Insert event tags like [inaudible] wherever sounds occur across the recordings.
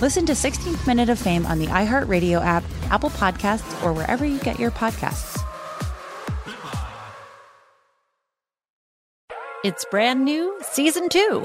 Listen to 16th Minute of Fame on the iHeartRadio app, Apple Podcasts, or wherever you get your podcasts. It's brand new, season two.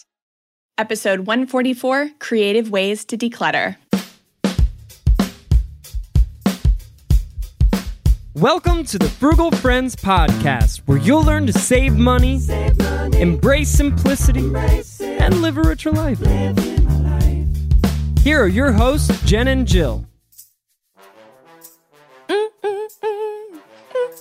Episode 144 Creative Ways to Declutter. Welcome to the Frugal Friends Podcast, where you'll learn to save money, save money embrace simplicity, embrace and live a richer life. life. Here are your hosts, Jen and Jill. Mm, mm, mm,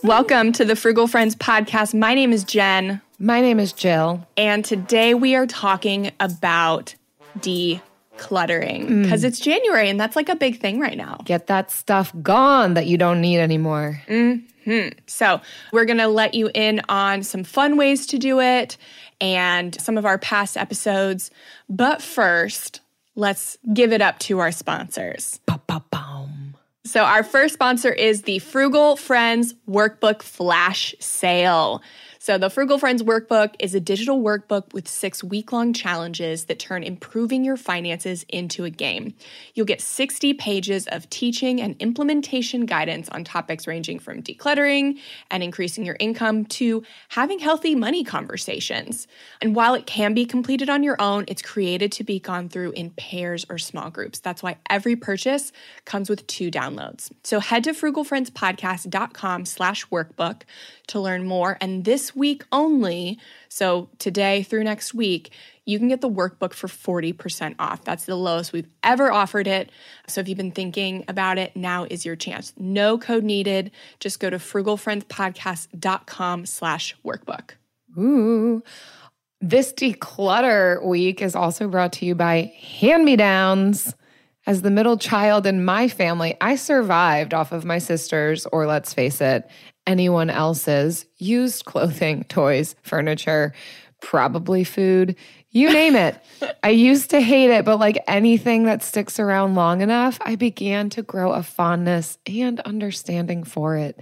Welcome to the Frugal Friends Podcast. My name is Jen. My name is Jill. And today we are talking about decluttering because mm. it's January and that's like a big thing right now. Get that stuff gone that you don't need anymore. Mm-hmm. So, we're going to let you in on some fun ways to do it and some of our past episodes. But first, let's give it up to our sponsors. Ba-ba-boom. So, our first sponsor is the Frugal Friends Workbook Flash Sale. So, the Frugal Friends Workbook is a digital workbook with six week long challenges that turn improving your finances into a game. You'll get 60 pages of teaching and implementation guidance on topics ranging from decluttering and increasing your income to having healthy money conversations. And while it can be completed on your own, it's created to be gone through in pairs or small groups. That's why every purchase comes with two downloads. So, head to frugalfriendspodcast.com slash workbook to learn more. And this week only, so today through next week, you can get the workbook for 40% off. That's the lowest we've ever offered it. So if you've been thinking about it, now is your chance. No code needed. Just go to frugalfriendspodcast.com slash workbook. Ooh. This declutter week is also brought to you by Hand Me Downs. As the middle child in my family, I survived off of my sisters, or let's face it, anyone else's used clothing, [laughs] toys, furniture, probably food, you name it. [laughs] I used to hate it, but like anything that sticks around long enough, I began to grow a fondness and understanding for it.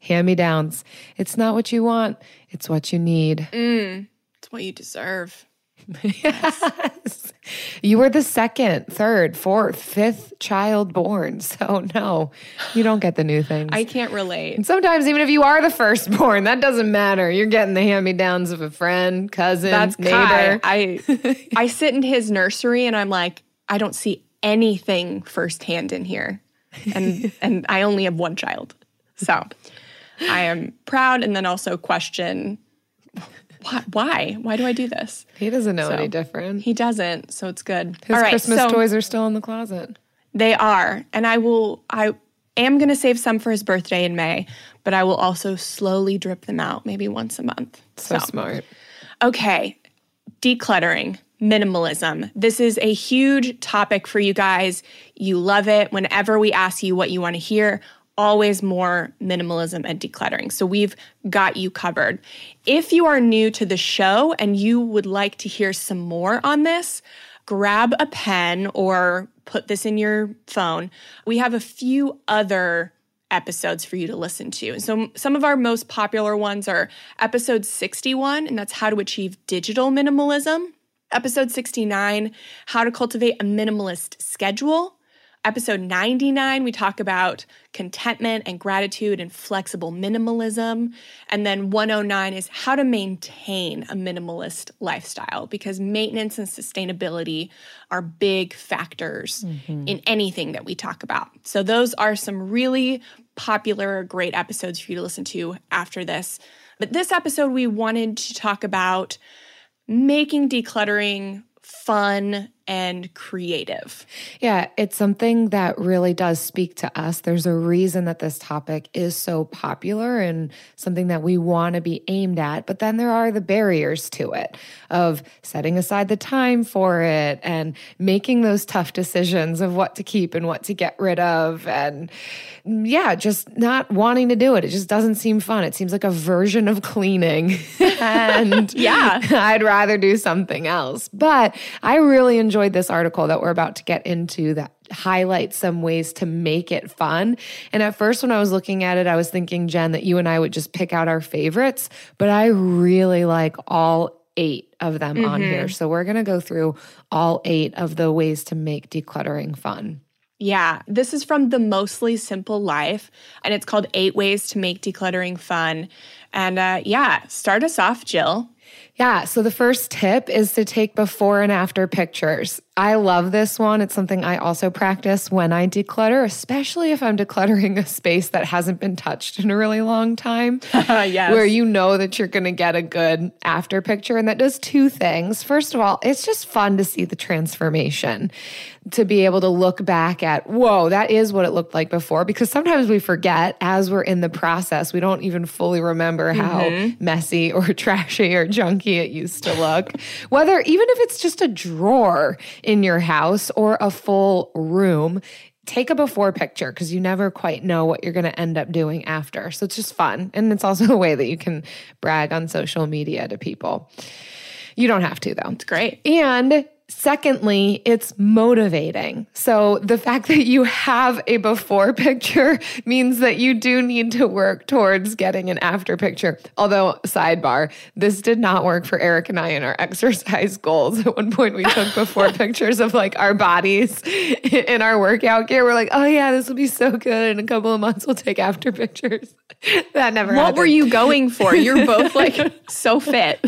Hand me downs. It's not what you want, it's what you need. Mm, it's what you deserve. [laughs] yes. You were the second, third, fourth, fifth child born. [laughs] So, no, you don't get the new things. I can't relate. And sometimes, even if you are the firstborn, that doesn't matter. You're getting the hand me downs of a friend, cousin, That's neighbor. Kai. I, [laughs] I sit in his nursery and I'm like, I don't see anything firsthand in here. And, [laughs] and I only have one child. So, I am proud and then also question why? Why, why do I do this? He doesn't know so, any different. He doesn't, so it's good. His right, Christmas so toys are still in the closet. They are, and I will. I am going to save some for his birthday in May, but I will also slowly drip them out, maybe once a month. So, so smart. Okay, decluttering minimalism. This is a huge topic for you guys. You love it. Whenever we ask you what you want to hear, always more minimalism and decluttering. So we've got you covered. If you are new to the show and you would like to hear some more on this, grab a pen or put this in your phone. We have a few other episodes for you to listen to. And so some of our most popular ones are episode 61 and that's how to achieve digital minimalism. Episode 69, how to cultivate a minimalist schedule Episode 99, we talk about contentment and gratitude and flexible minimalism. And then 109 is how to maintain a minimalist lifestyle because maintenance and sustainability are big factors mm-hmm. in anything that we talk about. So, those are some really popular, great episodes for you to listen to after this. But this episode, we wanted to talk about making decluttering fun and creative. Yeah, it's something that really does speak to us. There's a reason that this topic is so popular and something that we want to be aimed at. But then there are the barriers to it of setting aside the time for it and making those tough decisions of what to keep and what to get rid of. And yeah, just not wanting to do it. It just doesn't seem fun. It seems like a version of cleaning. [laughs] and [laughs] Yeah. [laughs] I'd rather do something else. But I really enjoyed this article that we're about to get into that highlights some ways to make it fun. And at first, when I was looking at it, I was thinking, Jen, that you and I would just pick out our favorites, but I really like all eight of them on here. So we're going to go through all eight of the ways to make decluttering fun. Yeah, this is from The Mostly Simple Life, and it's called Eight Ways to Make Decluttering Fun. And uh, yeah, start us off, Jill. Yeah. So the first tip is to take before and after pictures. I love this one. It's something I also practice when I declutter, especially if I'm decluttering a space that hasn't been touched in a really long time. [laughs] yes. Where you know that you're going to get a good after picture. And that does two things. First of all, it's just fun to see the transformation, to be able to look back at, whoa, that is what it looked like before. Because sometimes we forget as we're in the process, we don't even fully remember how mm-hmm. messy or [laughs] trashy or junky it used to look. Whether, even if it's just a drawer in your house or a full room, take a before picture because you never quite know what you're going to end up doing after. So it's just fun. And it's also a way that you can brag on social media to people. You don't have to, though. It's great. And secondly, it's motivating. So the fact that you have a before [laughs] picture means that you do need to work towards getting an after picture. Although, sidebar, this did not work for Eric and I in our [laughs] exercise goals. At one point, we took before [laughs] pictures of like our bodies in our workout gear. We're like, oh yeah, this will be so good. In a couple of months, we'll take after pictures. that never What happened. were you going for? You're both like so fit.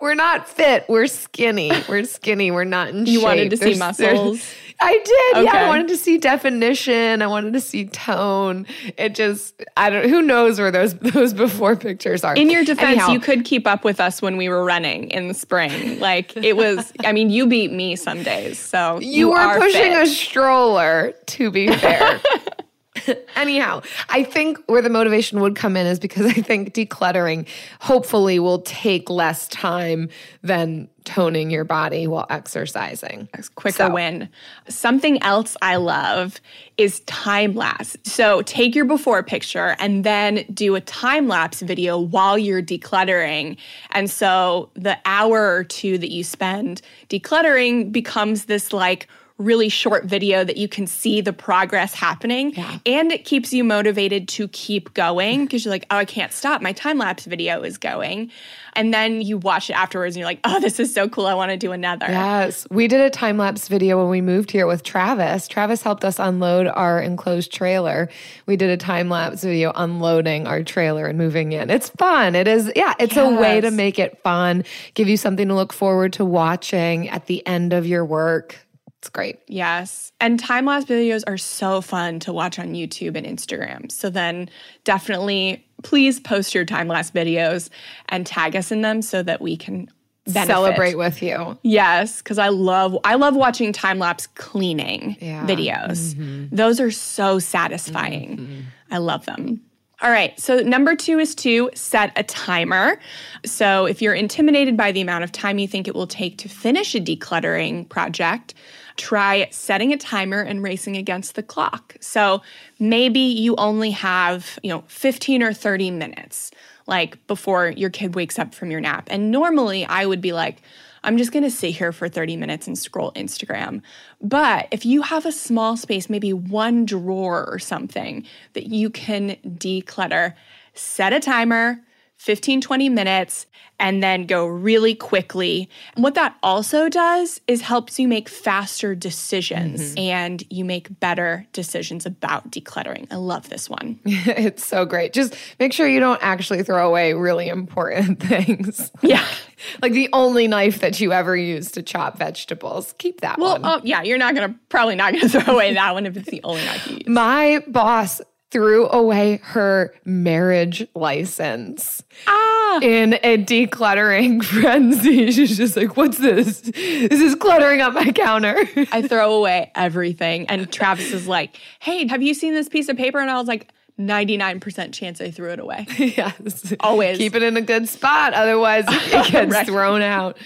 We're not fit. We're skinny. We're skinny. We're not in You shape. You wanted to see There's- there's- muscles? I did. Yeah, I wanted to see definition. I wanted to see tone. It just I don't who knows where those those before pictures are. In your defense, Anyhow, you could keep up with us when we were running in the spring. Like it was, I mean, you beat me some days. So you, you were are pushing fit. a stroller, to be fair. [laughs] [laughs] Anyhow, I think where the motivation would come in is because I think decluttering hopefully will take less time than toning your body while exercising. quicker So- win. Something else I love is time lapse. So take your before picture and then do a time lapse video while you're decluttering. And so the hour or two that you spend decluttering becomes this like really short video that you can see the progress happening and it keeps you motivated to keep going because you're like oh i can't stop my time lapse video is going and then you watch it afterwards and you're like oh this is so cool i want to do another Yes, we did a time lapse video when we moved here with Travis. Travis helped us unload our enclosed trailer. We did a time lapse video unloading our trailer and moving in. It's fun. It is, yeah, it's a way to make it fun, give you something to look forward to watching at the end of your work. It's great. Yes. And time lapse videos are so fun to watch on YouTube and Instagram. So then definitely please post your time lapse videos and tag us in them so that we can benefit. Celebrate with you. Yes, because I love I love watching time lapse cleaning Yeah. videos. Mm-hmm. Those are so satisfying. Mm-hmm. I love them. All right, so number two is to set a timer. So if you're intimidated by the amount of time you think it will take to finish a decluttering project, try setting a timer and racing against the clock. So maybe you only have, you know, 15 or 30 minutes like before your kid wakes up from your nap. And normally I would be like, I'm just gonna sit here for 30 minutes and scroll Instagram. But if you have a small space, maybe one drawer or something that you can declutter, set a timer, 15, 20 minutes and then go really quickly. And what that also does is helps you make faster decisions and you make better decisions about decluttering. I love this one. [laughs] it's so great. Just make sure you don't actually throw away really important [laughs] things. Yeah. [laughs] like the only knife that you ever use to chop vegetables. Keep that Well, one. um, yeah, you're not gonna probably not gonna throw away that one if it's the only knife you use. My boss threw away her marriage license Ah, in a decluttering [laughs] frenzy. She's just like, What's this? This is cluttering up my counter. I throw away everything, and Travis is like, "Hey, have you seen this piece of paper?" And I was like, "99% chance I threw it away." [laughs] yes. Always. Keep it in a good spot. Otherwise, it [laughs] gets Right. thrown out.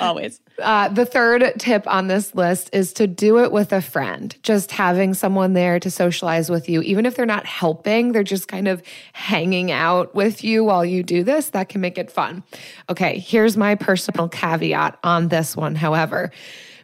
Always. Uh, the third tip on this list is to do it with a friend. Just having someone there to socialize with you, even if they're not helping, they're just kind of hanging out with you while you do this. That can make it fun. Okay, here's my personal caveat on this one, however.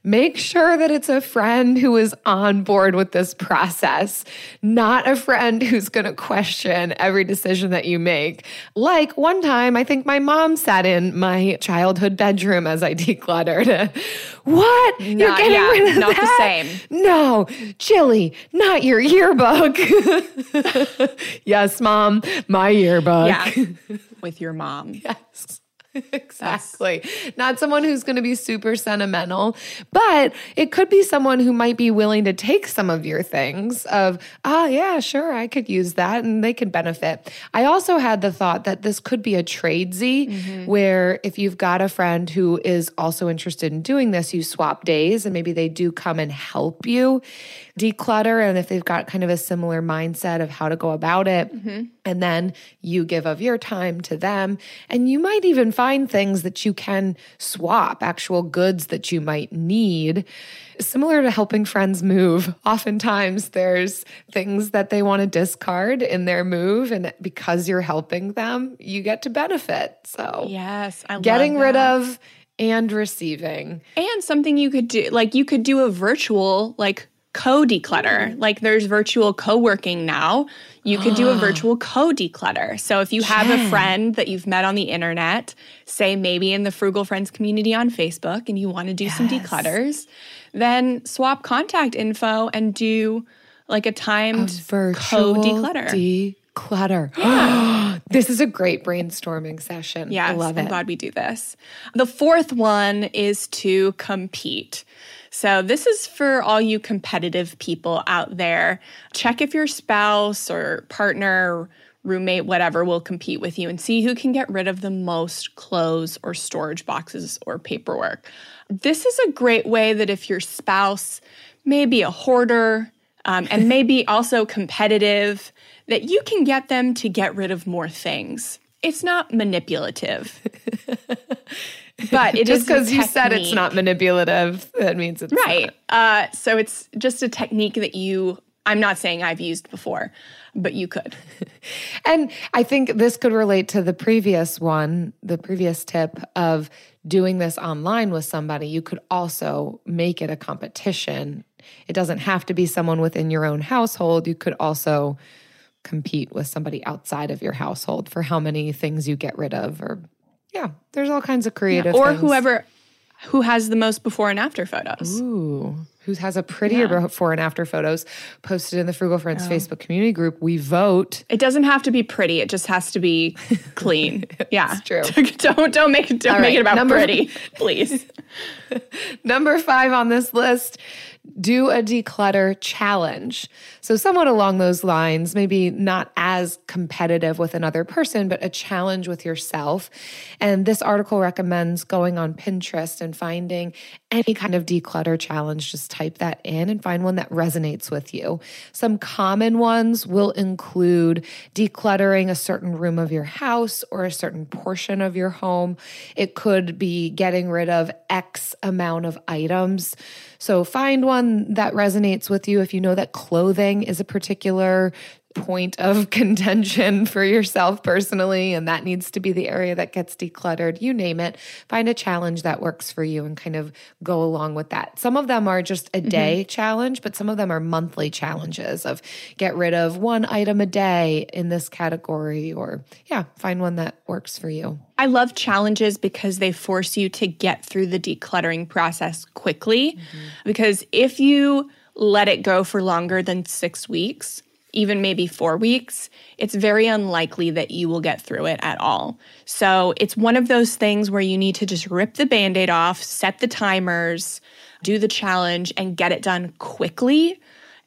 Make sure that it's a friend who is on board with this process, not a friend who's going to question every decision that you make. Like one time, I think my mom sat in my childhood bedroom as I decluttered. [laughs] what? You're getting yeah, rid of not the same. No, Chili, not your yearbook. [laughs] yes, mom, my yearbook. Yeah. [laughs] With your mom. Yes. [laughs] Exactly. Not someone who's going to be super sentimental, but it could be someone who might be willing to take some of your things of, ah, yeah, sure, I could use that and they could benefit. I also had the thought that this could be a tradesy where if you've got a friend who is also interested in doing this, you swap days and maybe they do come and help you declutter. And if they've got kind of a similar mindset of how to go about it, and then you give of your time to them. And you might even find things that you can swap, actual goods that you might need. Similar to helping friends move, [laughs] oftentimes there's things that they want to discard in their move. And because you're helping them, you get to benefit. So, Yes. I getting rid of and receiving. And something you could do, like you could do a virtual, like co declutter. Mm-hmm. Like there's virtual co working now. You could do a ah. virtual co declutter. So if you have a friend that you've met on the internet, say maybe in the Frugal Friends community on Facebook, and you want to do some declutters, then swap contact info and do like a timed co Virtual declutter. [gasps] declutter. [gasps] this is a great brainstorming session. Yeah, I love I'm it. glad we do this. The fourth one is to compete. So, this is for all you competitive people out there. Check if your spouse or partner, roommate, whatever, will compete with you and see who can get rid of the most clothes or storage boxes or paperwork. This is a great way that if your spouse may be a hoarder um, and maybe [laughs] also competitive, that you can get them to get rid of more things. It's not manipulative. [laughs] but it [laughs] Just because you said it's not manipulative, that means it's right. Uh, so it's just a technique that you. I'm not saying I've used before, but you could. [laughs] And I think this could relate to the previous one, the previous tip of doing this online with somebody. You could also make it a competition. It doesn't have to be someone within your own household. You could also compete with somebody outside of your household for how many things you get rid of or yeah, there's all kinds of creative or things. whoever who has the most before and after photos. Ooh, who has a prettier before and after photos posted in the Frugal Oh. Friends Facebook community group. We vote. It doesn't have to be pretty. It just has to be [laughs] clean. yeah, true. [laughs] don't don't make it don't All make it about number- pretty, [laughs] please. Number five on this list do a declutter challenge. So, somewhat along those lines, maybe not as competitive with another person, but a challenge with yourself. And this article recommends going on Pinterest and finding any kind of declutter challenge. Just type that in and find one that resonates with you. Some common ones will include decluttering a certain room of your house or a certain portion of your home. It could be getting rid of X amount of items. So find one that resonates with you. If you know that clothing is a particular point of [laughs] contention for yourself personally, and that needs to be the area that gets decluttered. You name it. Find a challenge that works for you and kind of go along with that. Some of them are just a day mm-hmm. challenge, but some of them are monthly challenges of get rid of one item a day in this category, or yeah, find one that works for you. I love challenges because they force you to get through the decluttering process quickly. Mm-hmm. Because if you let it go for longer than six weeks, even maybe four weeks, it's very unlikely that you will get through it at all. So it's one of those things where you need to just rip the band aid off, set the timers, do the challenge, and get it done quickly,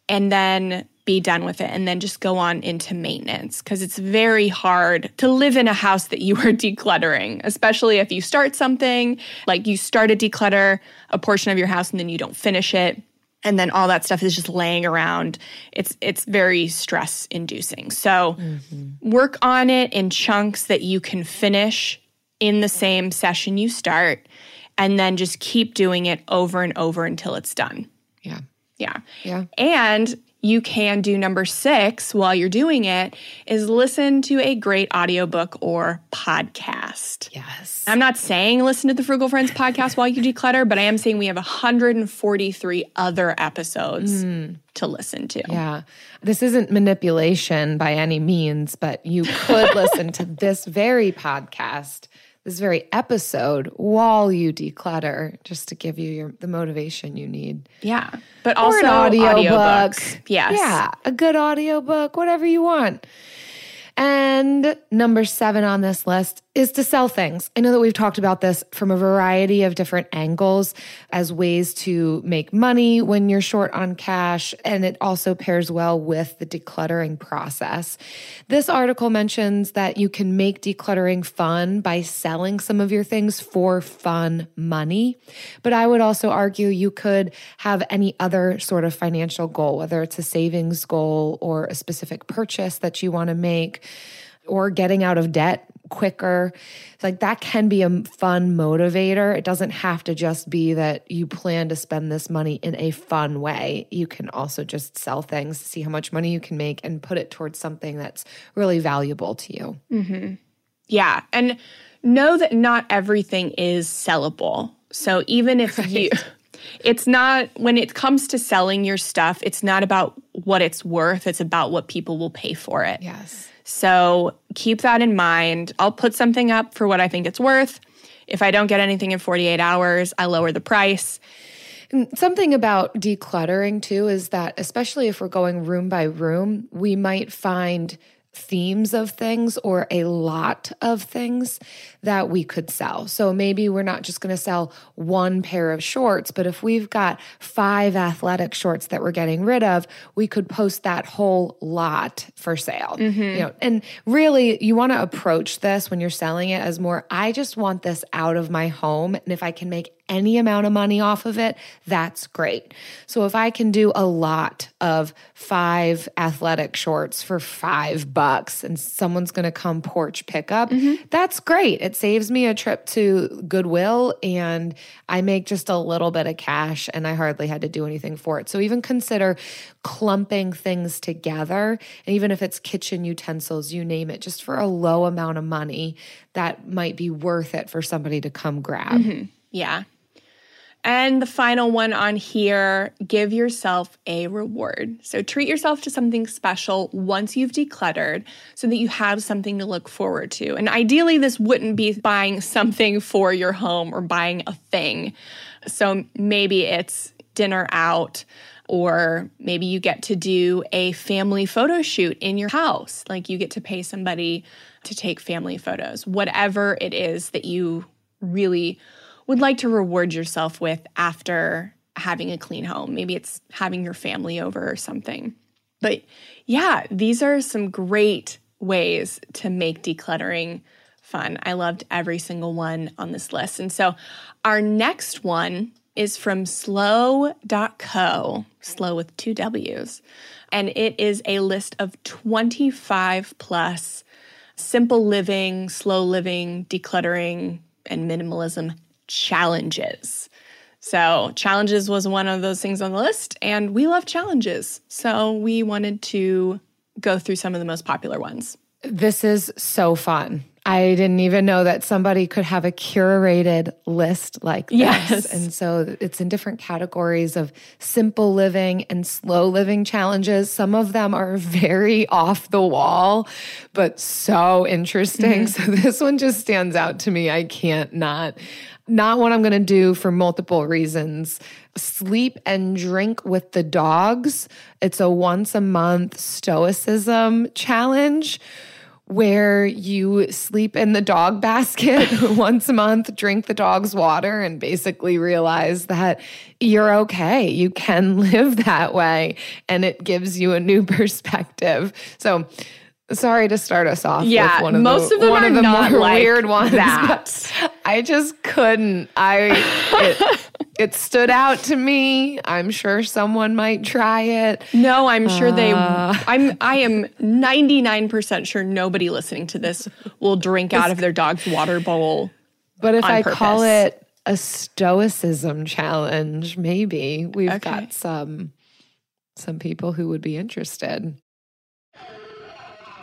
and then be done with it, and then just go on into maintenance because it's very hard to live in a house that you are [laughs] decluttering, especially if you start something like you start a declutter a portion of your house and then you don't finish it and then all that stuff is just laying around. It's it's very stress inducing. So mm-hmm. work on it in chunks that you can finish in the same session you start and then just keep doing it over and over until it's done. Yeah. Yeah. Yeah. And you can do number six while you're doing it is listen to a great audiobook or podcast. Yes. I'm not saying listen to the Frugal Friends podcast while you declutter, but I am saying we have 143 other episodes mm. to listen to. Yeah. This isn't manipulation by any means, but you could [laughs] listen to this very podcast this very episode while you declutter just to give you your the motivation you need. Yeah. But also or an audio book. Yes. Yeah. A good audio book, whatever you want. And number seven on this list is to sell things. I know that we've talked about this from a variety of different angles as ways to make money when you're short on cash. And it also pairs well with the decluttering process. This article mentions that you can make decluttering fun by selling some of your things for fun money. But I would also argue you could have any other sort of financial goal, whether it's a savings goal or a specific purchase that you want to make or getting out of debt quicker. Like that can be a fun motivator. It doesn't have to just be that you plan to spend this money in a fun way. You can also just sell things, see how much money you can make, and put it towards something that's really valuable to you. Mm-hmm. Yeah. And know that not everything is sellable. So even if right. you, [laughs] it's not, when it comes to selling your stuff, it's not about what it's worth, it's about what people will pay for it. Yes. So keep that in mind. I'll put something up for what I think it's worth. If I don't get anything in 48 hours, I lower the price. Something about decluttering too is that, especially if we're going room by room, we might find themes of things or a lot of things that we could sell. So maybe we're not just going to sell one pair of shorts, but if we've got five athletic shorts that we're getting rid of, we could post that whole lot for sale. Mm-hmm. You know, and really you want to approach this when you're selling it as more I just want this out of my home and if I can make any amount of money off of it, that's great. So if I can do a lot of five athletic shorts for five bucks and someone's going to come porch pickup, mm-hmm. that's great. It saves me a trip to Goodwill and I make just a little bit of cash and I hardly had to do anything for it. So even consider clumping things together. And even if it's kitchen utensils, you name it, just for a low amount of money, that might be worth it for somebody to come grab. Mm-hmm. Yeah. And the final one on here give yourself a reward. So treat yourself to something special once you've decluttered so that you have something to look forward to. And ideally, this wouldn't be buying something for your home or buying a thing. So maybe it's dinner out. Or maybe you get to do a family photo shoot in your house. Like you get to pay somebody to take family photos. Whatever it is that you really would like to reward yourself with after having a clean home. Maybe it's having your family over or something. But yeah, these are some great ways to make decluttering fun. I loved every single one on this list. And so our next one is from sloww.co, slow with two W's. And it is a list of 25 plus simple living, slow living, decluttering, and minimalism challenges. So, challenges was one of those things on the list, and we love challenges. So, we wanted to go through some of the most popular ones. This is so fun. I didn't even know that somebody could have a curated list like this. Yes. And so it's in different categories of simple living and slow living challenges. Some of them are [laughs] very off the wall, but so interesting. Mm-hmm. So this one just stands out to me. I can't not. Not what I'm going to do for multiple reasons. Sleep and drink with the dogs. It's a once a month stoicism challenge where you sleep in the dog [laughs] basket [laughs] once a month, drink the dog's water, and basically realize that you're okay. You can [laughs] live that way. And it gives you a new perspective. So, sorry to start us off Yeah, with one of most the, of them one are of the not more like weird ones. that. [laughs] I just couldn't. I it, [laughs] it stood out to me. I'm sure someone might try it. No, I'm sure they. Uh. I'm. I am 99 percent sure nobody listening to this will drink out of their dog's water bowl. But if I call it a stoicism challenge, maybe we've Okay. got some some people who would be interested.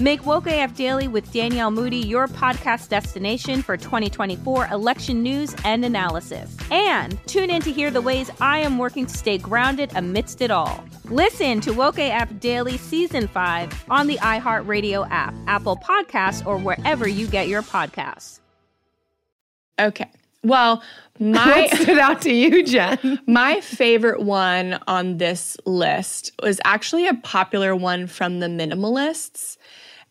Make Woke AF Daily with Danielle Moody your podcast destination for 2024 election news and analysis. And tune in to hear the ways I am working to stay grounded amidst it all. Listen to Woke AF Daily Season 5 on the iHeartRadio app, Apple Podcasts, or wherever you get your podcasts. Okay. Well, my [laughs] What stood out to you, Jen? my favorite one on this list was actually a popular one from the minimalists,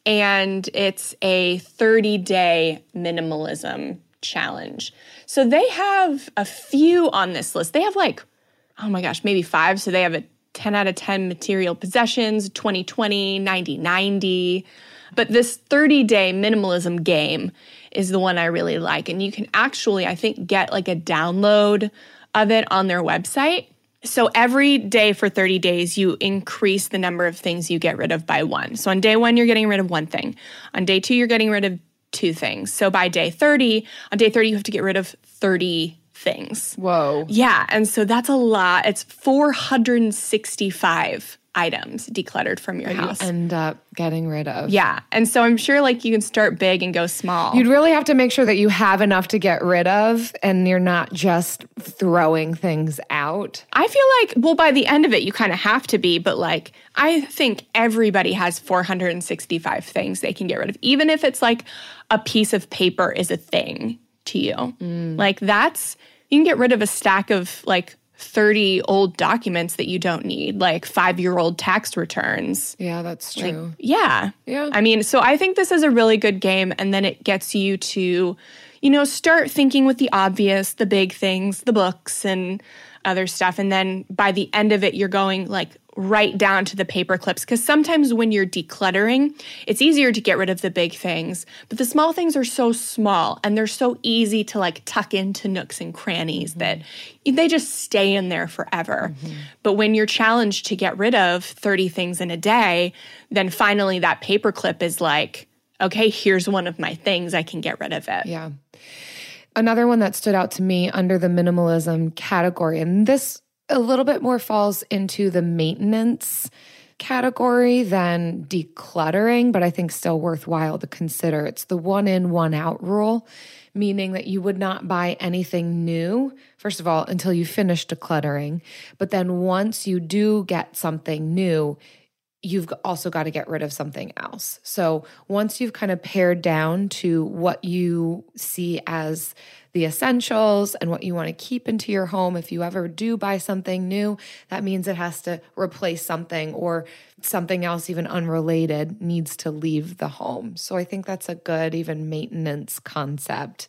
and it's a 30 day minimalism challenge. So they have a few on this list. They have like, oh my gosh, maybe five. So they have a 10 out of 10 material possessions, 2020, 90 90. But this 30 day minimalism game is the one I really like. And you can actually, I think, get like a download of it on their website. So every day for 30 days, you increase the number of things you get rid of by one. So on day one, you're getting rid of one thing. On day two, you're getting rid of two things. So by day 30, on day 30, you have to get rid of 30 things. Whoa. Yeah, and so that's a lot. It's 465 items decluttered from your You house. end up getting rid of. yeah, and so I'm sure like you can start big and go small. You'd really have to make sure that you have enough to get rid of and you're not just throwing things out. I feel like, well, by the end of it, you kind of have to be, but like, I think everybody has 465 things they can get rid of, even if it's like a piece of paper is a thing to you. Mm. Like, that's, you can get rid of a stack of like 30 old documents that you don't need, like five year old tax returns. Yeah, that's true. Yeah. Yeah. I mean, so I think this is a really good game. And then it gets you to, you know, start thinking with the obvious, the big things, the books, and other stuff. And then by the end of it, you're going like right down to the paper clips. Because sometimes when you're decluttering, it's easier to get rid of the big things, but the small things are so small and they're so easy to like tuck into nooks and crannies mm-hmm. that they just stay in there forever. Mm-hmm. But when you're challenged to get rid of 30 things in a day, then finally that paper clip is like, okay, here's one of my things, I can get rid of it. Yeah. Another one that stood out to me under the minimalism category, and this a little bit more falls into the maintenance category than decluttering, but I think still worthwhile to consider. It's the one in, one out rule, meaning that you would not buy anything new, first of all, until you finish decluttering. But then once you do get something new, you've also got to get rid of something else. So once you've kind of pared down to what you see as the essentials and what you want to keep into your home. If you ever do buy something new, that means it has to replace something or something else, even unrelated, needs to leave the home. So I think that's a good, even maintenance concept.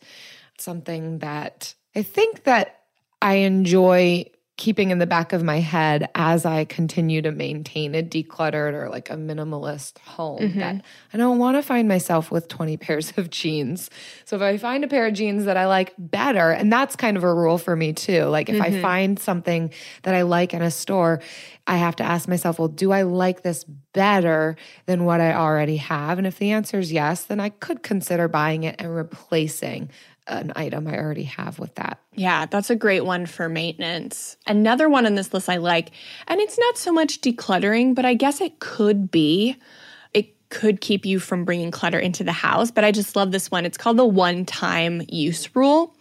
Something that I think that I enjoy keeping in the back of my head as I continue to maintain a decluttered or like a minimalist home mm-hmm. that I don't want to find myself with 20 pairs of jeans. So if I find a pair of jeans that I like better, and that's kind of a rule for me too. Like if mm-hmm. I find something that I like in a store, I have to ask myself, well, do I like this better than what I already have? And if the answer is yes, then I could consider buying it and replacing an item I already have with that. Yeah, that's a great one for maintenance. Another one on this list I like, and it's not so much decluttering, but I guess it could be. It could keep you from bringing clutter into the house, but I just love this one. It's called the one time use rule.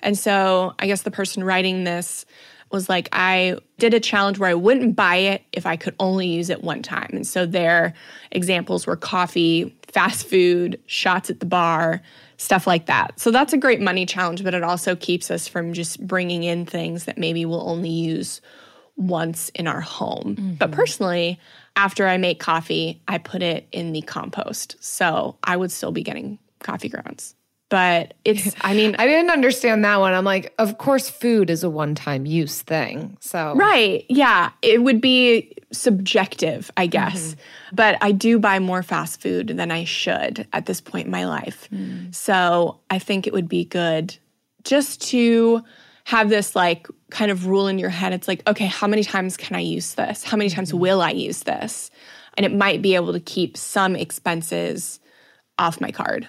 And so I guess the person writing this was like, I did a challenge where I wouldn't buy it if I could only use it one time. And so their examples were coffee, fast food, shots at the bar, stuff like that. So that's a great money challenge, but it also keeps us from just bringing in things that maybe we'll only use once in our home. Mm-hmm. But personally, after I make coffee, I put it in the compost. So I would still be getting coffee grounds but it's [laughs] i mean i didn't understand that one. I'm like of course food is a one-time use thing. So right. Yeah. It would be subjective i guess. Mm-hmm. but i do buy more fast food than i should at this point in my life. Mm. so i think it would be good just to have this like kind of rule in your head. It's like okay how many times can i use this? How many times mm-hmm. will i use this? And it might be able to keep some expenses off my card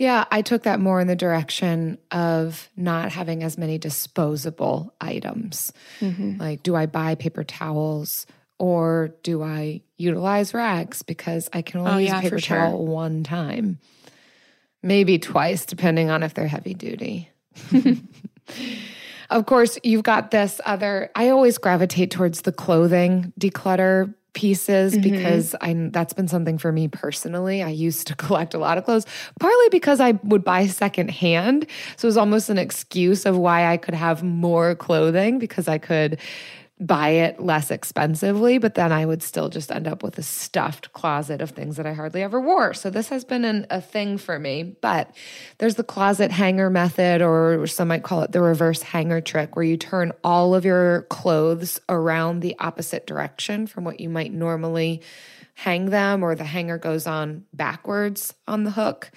yeah, I took that more in the direction of not having as many disposable items. Mm-hmm. Like, do I buy paper towels or do I utilize rags because I can only oh, use yeah, paper towel sure. one time? Maybe twice, depending on if they're heavy duty. [laughs] of course, you've got this other, I always gravitate towards the clothing declutter pieces mm-hmm. because I that's been something for me personally. I used to [laughs] collect a lot of clothes, partly because I would buy secondhand. So it was almost an excuse of why I could have more clothing because I could buy it less expensively, but then I would still just end up with a stuffed closet of things that I hardly ever wore. So this has been an, a thing for me. But there's the closet hanger method, or some might call it the reverse hanger trick, where you turn all of your clothes around the opposite direction from what you might normally hang them or the hanger goes on backwards on the hook.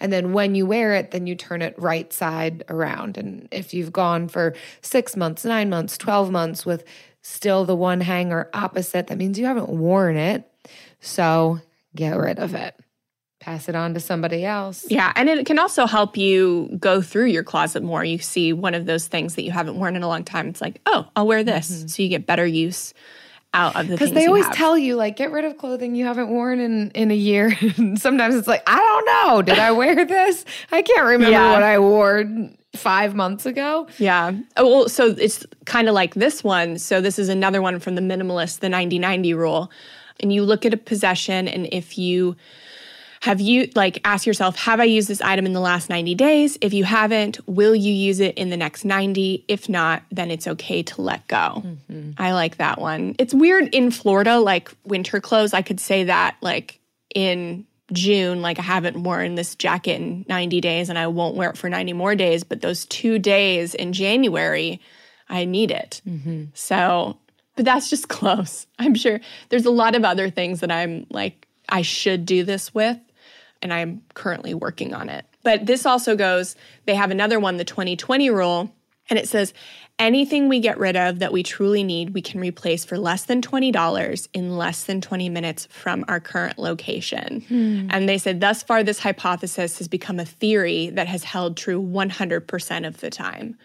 And then when you wear it, then you turn it right side around. And if you've gone for six months, nine months, 12 months with still the one hanger opposite, that means you haven't worn it. So get rid of it. Pass it on to somebody else. Yeah. And it can also help you go through your closet more. You see one of those things that you haven't worn in a long time. It's like, oh, I'll wear this. Mm-hmm. So you get better use out of the because they always tell you like get rid of clothing you haven't worn in in a year. [laughs] Sometimes it's like i don't know. Did i wear [laughs] this? I can't remember yeah. what i wore five months ago. Yeah. Oh, well so it's kind of like this one. So this is another one from the minimalist the 90 90 rule. And you look at a possession and if you have you, like, ask yourself, have I used this item in the last 90 days? If you haven't, will you use it in the next 90? If not, then it's okay to let go. Mm-hmm. I like that one. It's weird in Florida, like winter clothes, I could say that, like, in June, like I haven't worn this jacket in 90 days and I won't wear it for 90 more days. But those two days in January, I need it. So, but that's just [laughs] close. I'm sure there's a lot of other things that I'm like, I should do this with, and I'm currently working on it. But this also goes, they have another one, the 2020 rule, and it says anything we get rid of that we truly need, we can replace for less than $20 in less than 20 minutes from our current location. Hmm. And they said, thus far, this hypothesis has become a theory that has held true 100% of the time.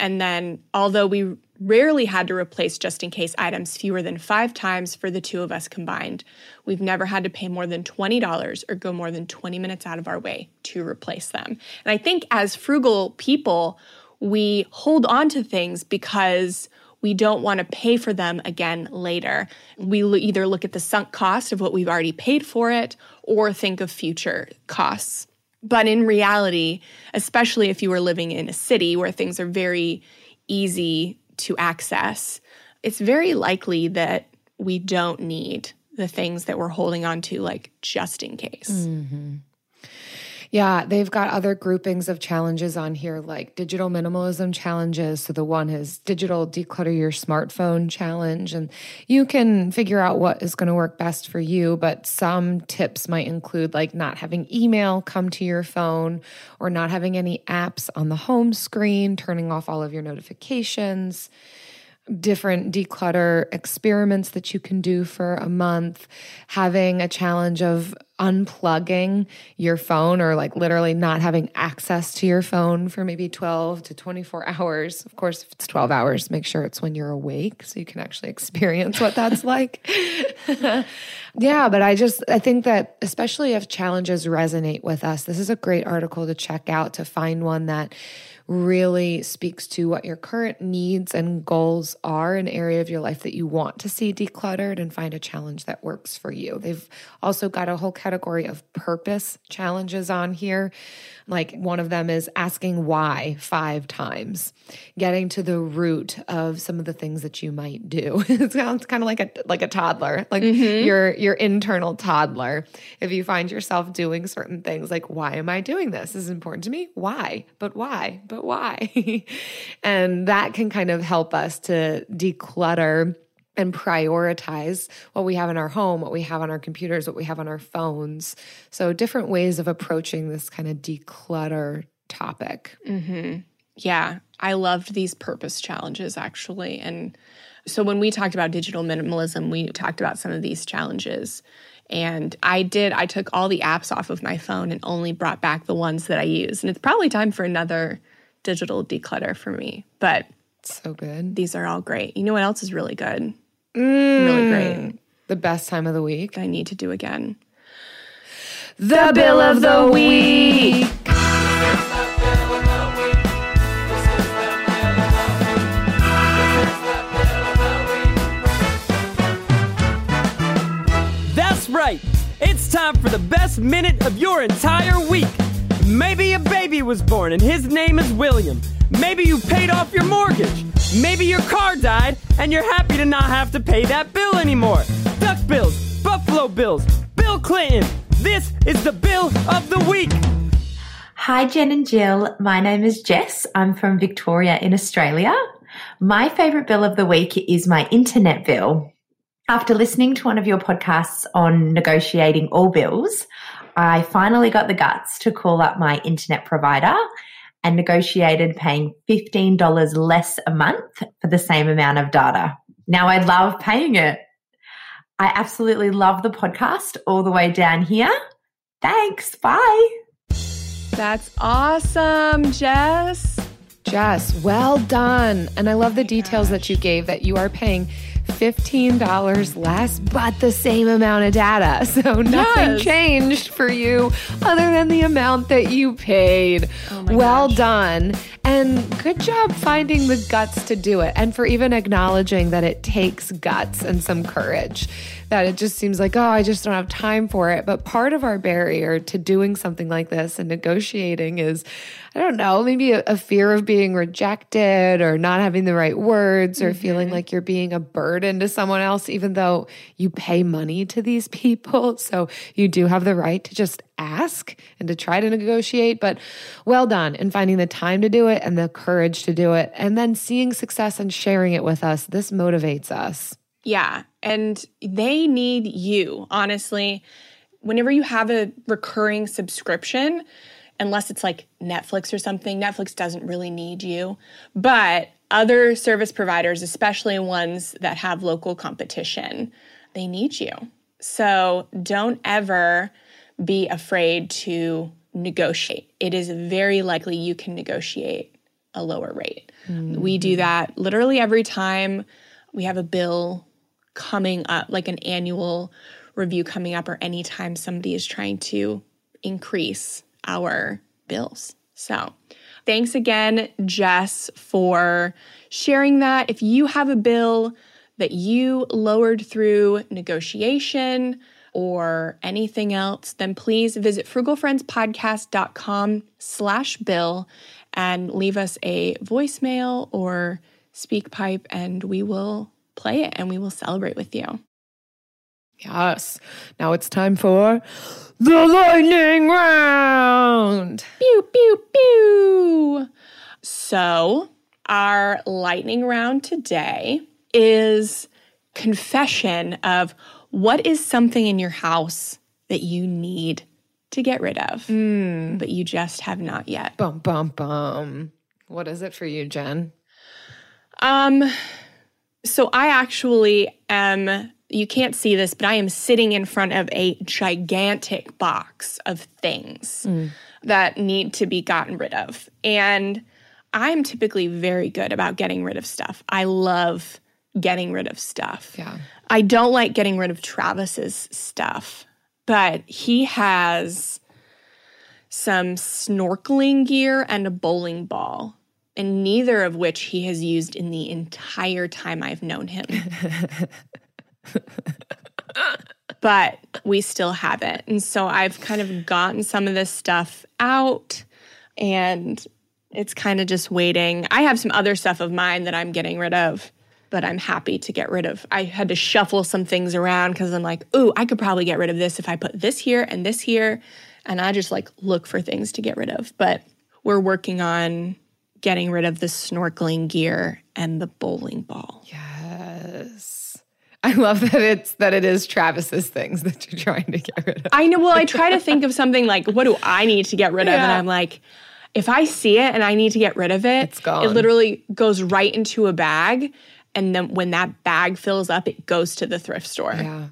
And then, although we rarely had to replace just in case items fewer than five times for the two of us combined, we've never had to pay more than $20 or go more than 20 minutes out of our way to replace them. And I think as frugal people, we hold on to things because we don't want to pay for them again later. We either look at the sunk cost of what we've already paid for it or think of future costs. But in reality, especially if you are living in a city where things are very easy to access, it's very likely that we don't need the things that we're holding on to, like just in case. Mm-hmm. Yeah, they've got other groupings of challenges on here, like digital minimalism challenges. So the one is digital declutter your smartphone challenge. And you can figure out what is going to work best for you. But some tips might include like not having email come to your phone or not having any apps on the home screen, turning off all of your notifications different declutter experiments that you can do for a month, having a challenge of unplugging your phone or like literally not having access to your phone for maybe 12 to 24 hours. Of course, if it's 12 hours, make sure it's when you're awake so you can actually experience what that's like. [laughs] yeah, but I just I think that especially if challenges resonate with us, this is a great article to check out to find one that really speaks to what your current needs and goals are, an area of your life that you want to see decluttered, and find a challenge that works for you. They've also got a whole category of purpose challenges on here. Like one of them is asking why five times, getting to the root of some of the things that you might do. [laughs] it sounds kind of like a like a toddler, like mm-hmm. your your internal toddler. If you find yourself doing certain things, like why am I doing this? This is important to me. Why? But why? But why? [laughs] and that can kind of help us to declutter and prioritize what we have in our home, what we have on our computers, what we have on our phones. So, different ways of approaching this kind of declutter topic. Mm-hmm. Yeah, I loved these purpose challenges actually. And so when we talked about digital minimalism, we talked about some of these challenges. And I did, I took all the apps off of my phone and only brought back the ones that I use. And it's probably time for another digital declutter for me. But So good. these are all great. You know what else is really good? Really great. Mm. The best time of the week. I need to do again. The bill of the week. That's right. It's time for the best minute of your entire week. Maybe a baby was born and his name is William. Maybe you paid off your mortgage. Maybe your car died and you're happy to not have to pay that bill anymore. Duck bills, Buffalo bills, Bill Clinton. This is the bill of the week. Hi, Jen and Jill. My name is Jess. I'm from Victoria in Australia. My favorite bill of the week is my internet bill. After listening to one of your podcasts on negotiating all bills, I finally got the guts to call up my internet provider and negotiated paying $15 less a month for the same amount of data. Now I love paying it. I absolutely love the podcast all the way down here. Thanks. Bye. That's awesome, Jess. Jess, well done. And I love the details that you gave that you are paying $15 less, but the same amount of data. [laughs] So nothing Yes. changed for you other than the amount that you paid. Oh well done. And good job finding the guts to do it and for even acknowledging that it takes guts and some courage. That it just seems like, oh, I just don't have time for it. But part of our barrier to doing something like this and negotiating is, I don't know, maybe a, a fear of being rejected or not having the right words or mm-hmm. feeling like you're being a burden to someone else, even though you pay money to these [laughs] people. So you do have the right to just ask and to try to negotiate. But well done in finding the time to do it and the courage to do it. And then seeing success and sharing it with us. This motivates us. Yeah. And they need you, honestly. Whenever you have a recurring subscription, unless it's like Netflix or something, Netflix doesn't really need you. But other service providers, especially ones that have local competition, they need you. So don't ever be afraid to negotiate. It is very likely you can negotiate a lower rate. Mm-hmm. We do that literally every time we have a bill coming up, like an annual review coming up, or anytime somebody is trying to increase our bills. So, thanks again, Jess, for sharing that. If you have a bill that you lowered through negotiation, or anything else, then please visit frugalfriendspodcast.com slash bill and leave us a voicemail or SpeakPipe and we will play it and we will celebrate with you. Yes. Now it's time for the lightning round. Pew, pew, pew. So, our lightning round today is confession of what is something in your house that you need to get rid of, mm. but you just have not yet? Bum, bum, bum. What is it for you, Jen? Um, so I actually am, you can't see this, but I am sitting in front of a gigantic box of things mm. that need to be gotten rid of. And I'm typically very good about getting rid of stuff. I love getting rid of stuff. Yeah. I don't like getting rid of Travis's stuff, but he has some snorkeling gear and a bowling ball and neither of which he has used in the entire time I've known him. [laughs] but we still have it. And so I've kind of gotten some of this stuff out and it's kind of just waiting. I have some other stuff of mine that I'm getting rid of, but I'm happy to get rid of. I had to shuffle some things around because I'm like, ooh, I could probably get rid of this if I put this here and this here. And I just like look for things to get rid of. But we're working on getting rid of the snorkeling gear and the bowling ball. Yes. I love that it's that it is Travis's things that you're trying to get rid of. I know. Well, I try to think of something like, what do I need to get rid of? Yeah. And I'm like, if I see it and I need to get rid of it, it's gone. It literally goes right into a bag. And then when that bag fills up, it goes to the thrift store. Yeah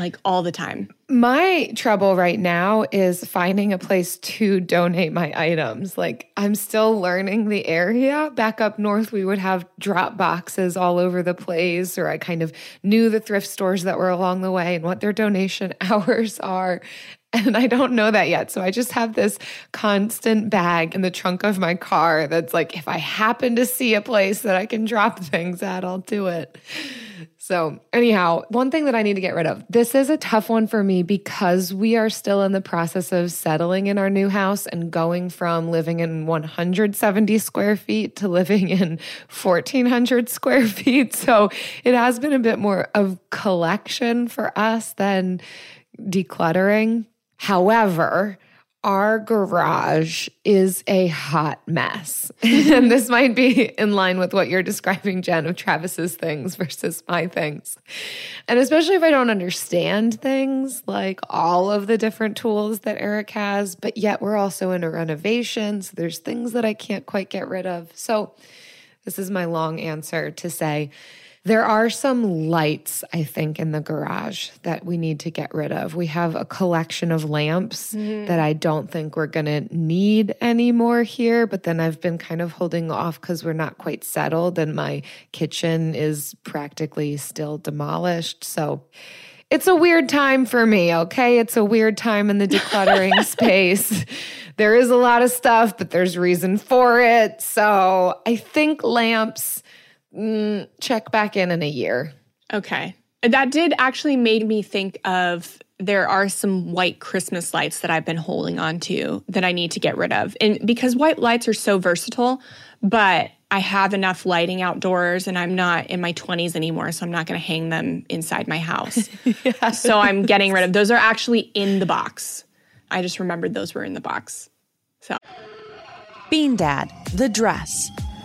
like all the time. My trouble right now is finding a place to donate my items. Like I'm still learning the area. Back up north, we would have drop boxes all over the place, or I kind of knew the thrift stores that were along the way and what their donation [laughs] hours are. And I don't know that yet. So I just have this constant bag in the trunk of my car that's like, if I happen to see a place that I can drop [laughs] things at, I'll do it. So, anyhow, one thing that I need to get rid of this is a tough one for me because we are still in the process of settling in our new house and going from living in 170 square feet to living in 1400 square [laughs] feet. So, it has been a bit more of collection for us than decluttering. However, our garage is a hot mess. [laughs] and this might be in line with what you're describing, Jen, of Travis's things versus my things. And especially if I don't understand things like all of the different tools that Eric has, but yet we're also in a renovation. So there's things that I can't quite get rid of. So this is my long answer to say, there are some lights, I think, in the garage that we need to get rid of. We have a collection of lamps mm-hmm. that I don't think we're going to need anymore here, but then I've been kind of holding off because we're not quite settled and my kitchen is practically still demolished. So, it's a weird time for me, okay? It's a weird time in the decluttering [laughs] space. There is a lot of stuff, but there's reason for it. So I think lamps Mm, check back in in a year. Okay. That did actually made me think of there are some white Christmas lights that I've been holding on to that I need to get rid of. And because white lights are so versatile, but I have enough lighting outdoors and I'm not in my 20s anymore, so I'm not going to hang them inside my house. [laughs] yeah. So I'm getting rid of those are actually in the box. I just remembered those were in the box. So Bean Dad, The Dress,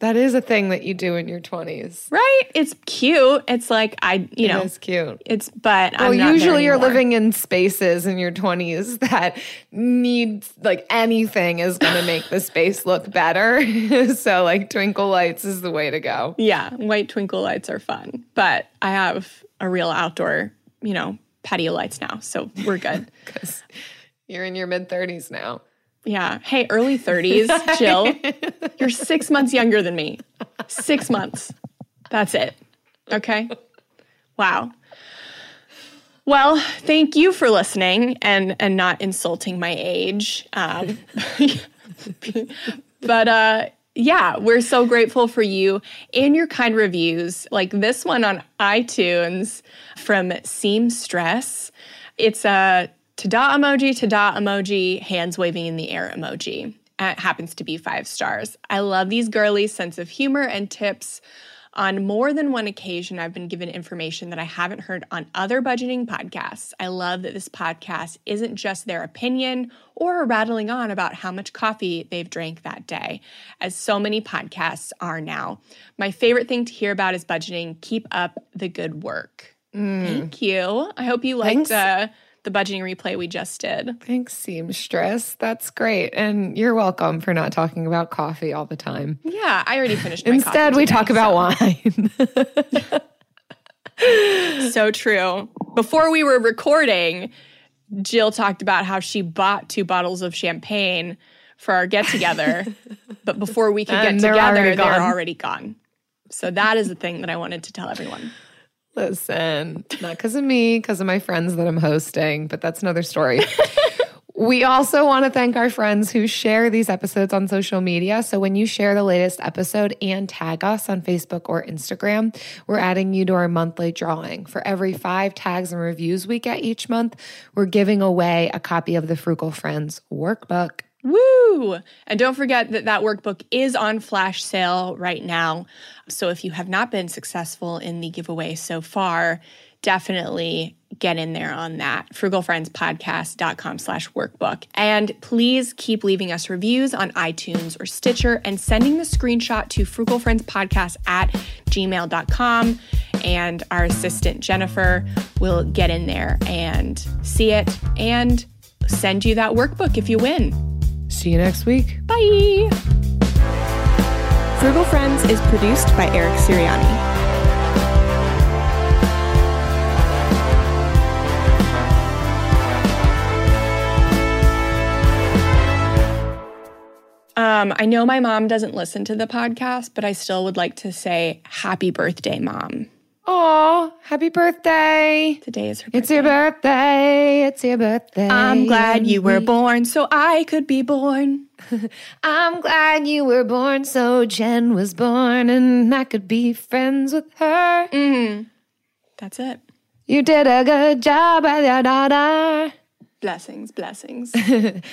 That is a thing that you do in your 20s. Right? It's cute. It's like I, you know, it's cute. It's but well, I'm not usually you're living in spaces in your 20s that need like anything is going [laughs] to make the space look better. [laughs] so like twinkle lights is the way to go. Yeah, white twinkle lights are fun, but I have a real outdoor, you know, patio lights now, so we're good. [laughs] Cuz you're in your mid 30s now. Yeah. Hey, early 30s, Jill. [laughs] You're six months younger than me. Six months. That's it. Okay. Wow. Well, thank you for listening and and not insulting my age. Um, [laughs] but uh, yeah, we're so grateful for you and your kind reviews, like this one on iTunes from Seamstress. It's a ta-da emoji, ta-da emoji, hands waving in the air emoji. It happens to be five stars. I love these girlies' sense of humor and tips. On more than one occasion, I've been given information that I haven't heard on other budgeting podcasts. I love that this podcast isn't just their opinion or rattling on about how much coffee they've drank that day, as so many podcasts are now. My favorite thing to hear about is budgeting. Keep up the good work. Mm. Thank you. I hope you liked the the budgeting replay we just did. Thanks, Seamstress. That's great. And you're welcome for not talking about coffee all the time. Yeah, I already finished Instead, we today, talk about so. wine. [laughs] so true. Before we were recording, Jill talked about how she bought two bottles of champagne for our get together. [laughs] but before we could get together, already they're already gone. So that is the thing that I wanted to tell everyone. Listen, not because of me, because of my friends that I'm hosting, but that's another story. [laughs] we also want to thank our friends who share these episodes on social media. So when you share the latest episode and tag us on Facebook or Instagram, we're adding you to our monthly drawing. For every five tags and reviews we get each month, we're giving away a copy of the Frugal Friends workbook. Woo! And don't forget that that workbook is on flash sale right now. So if you have not been successful in the giveaway so far, definitely get in there on that. frugalfriendspodcast.com slash workbook. And please keep leaving us reviews on iTunes or Stitcher and sending the screenshot to frugalfriendspodcast at gmail.com. And our assistant Jennifer will get in there and see it and send you that workbook if you win. See you next week. Bye. Frugal Friends is produced by Eric Sirianni. Um, I know my mom doesn't listen to the podcast, but I still would like to say happy birthday, mom. Aw, happy birthday. Today is her birthday. It's your birthday. It's your birthday. I'm glad you were born so I could be born. [laughs] I'm glad you were born so Jen was born and I could be friends with her. Mm. That's it. You did a good job with your daughter. Blessings, blessings.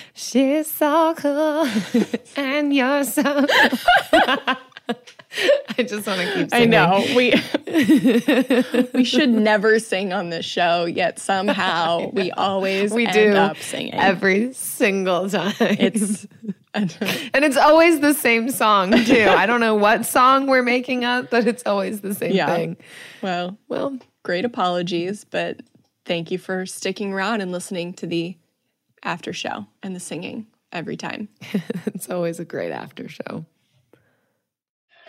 [laughs] She's so cool [laughs] and you're so [laughs] I just want to keep singing. I know. We [laughs] we should never sing on this show, yet somehow we always We end do up singing. every single time. it's [laughs] and it's always the same song too. I don't know what song we're making up, but it's always the same Yeah. thing. well, Well, great apologies, but thank you for sticking around and listening to the after show and the singing every time. it's always a great after show.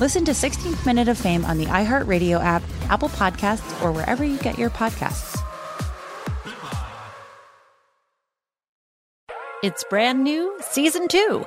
Listen to 16th Minute of Fame on the iHeartRadio app, Apple Podcasts, or wherever you get your podcasts. It's brand new, season two.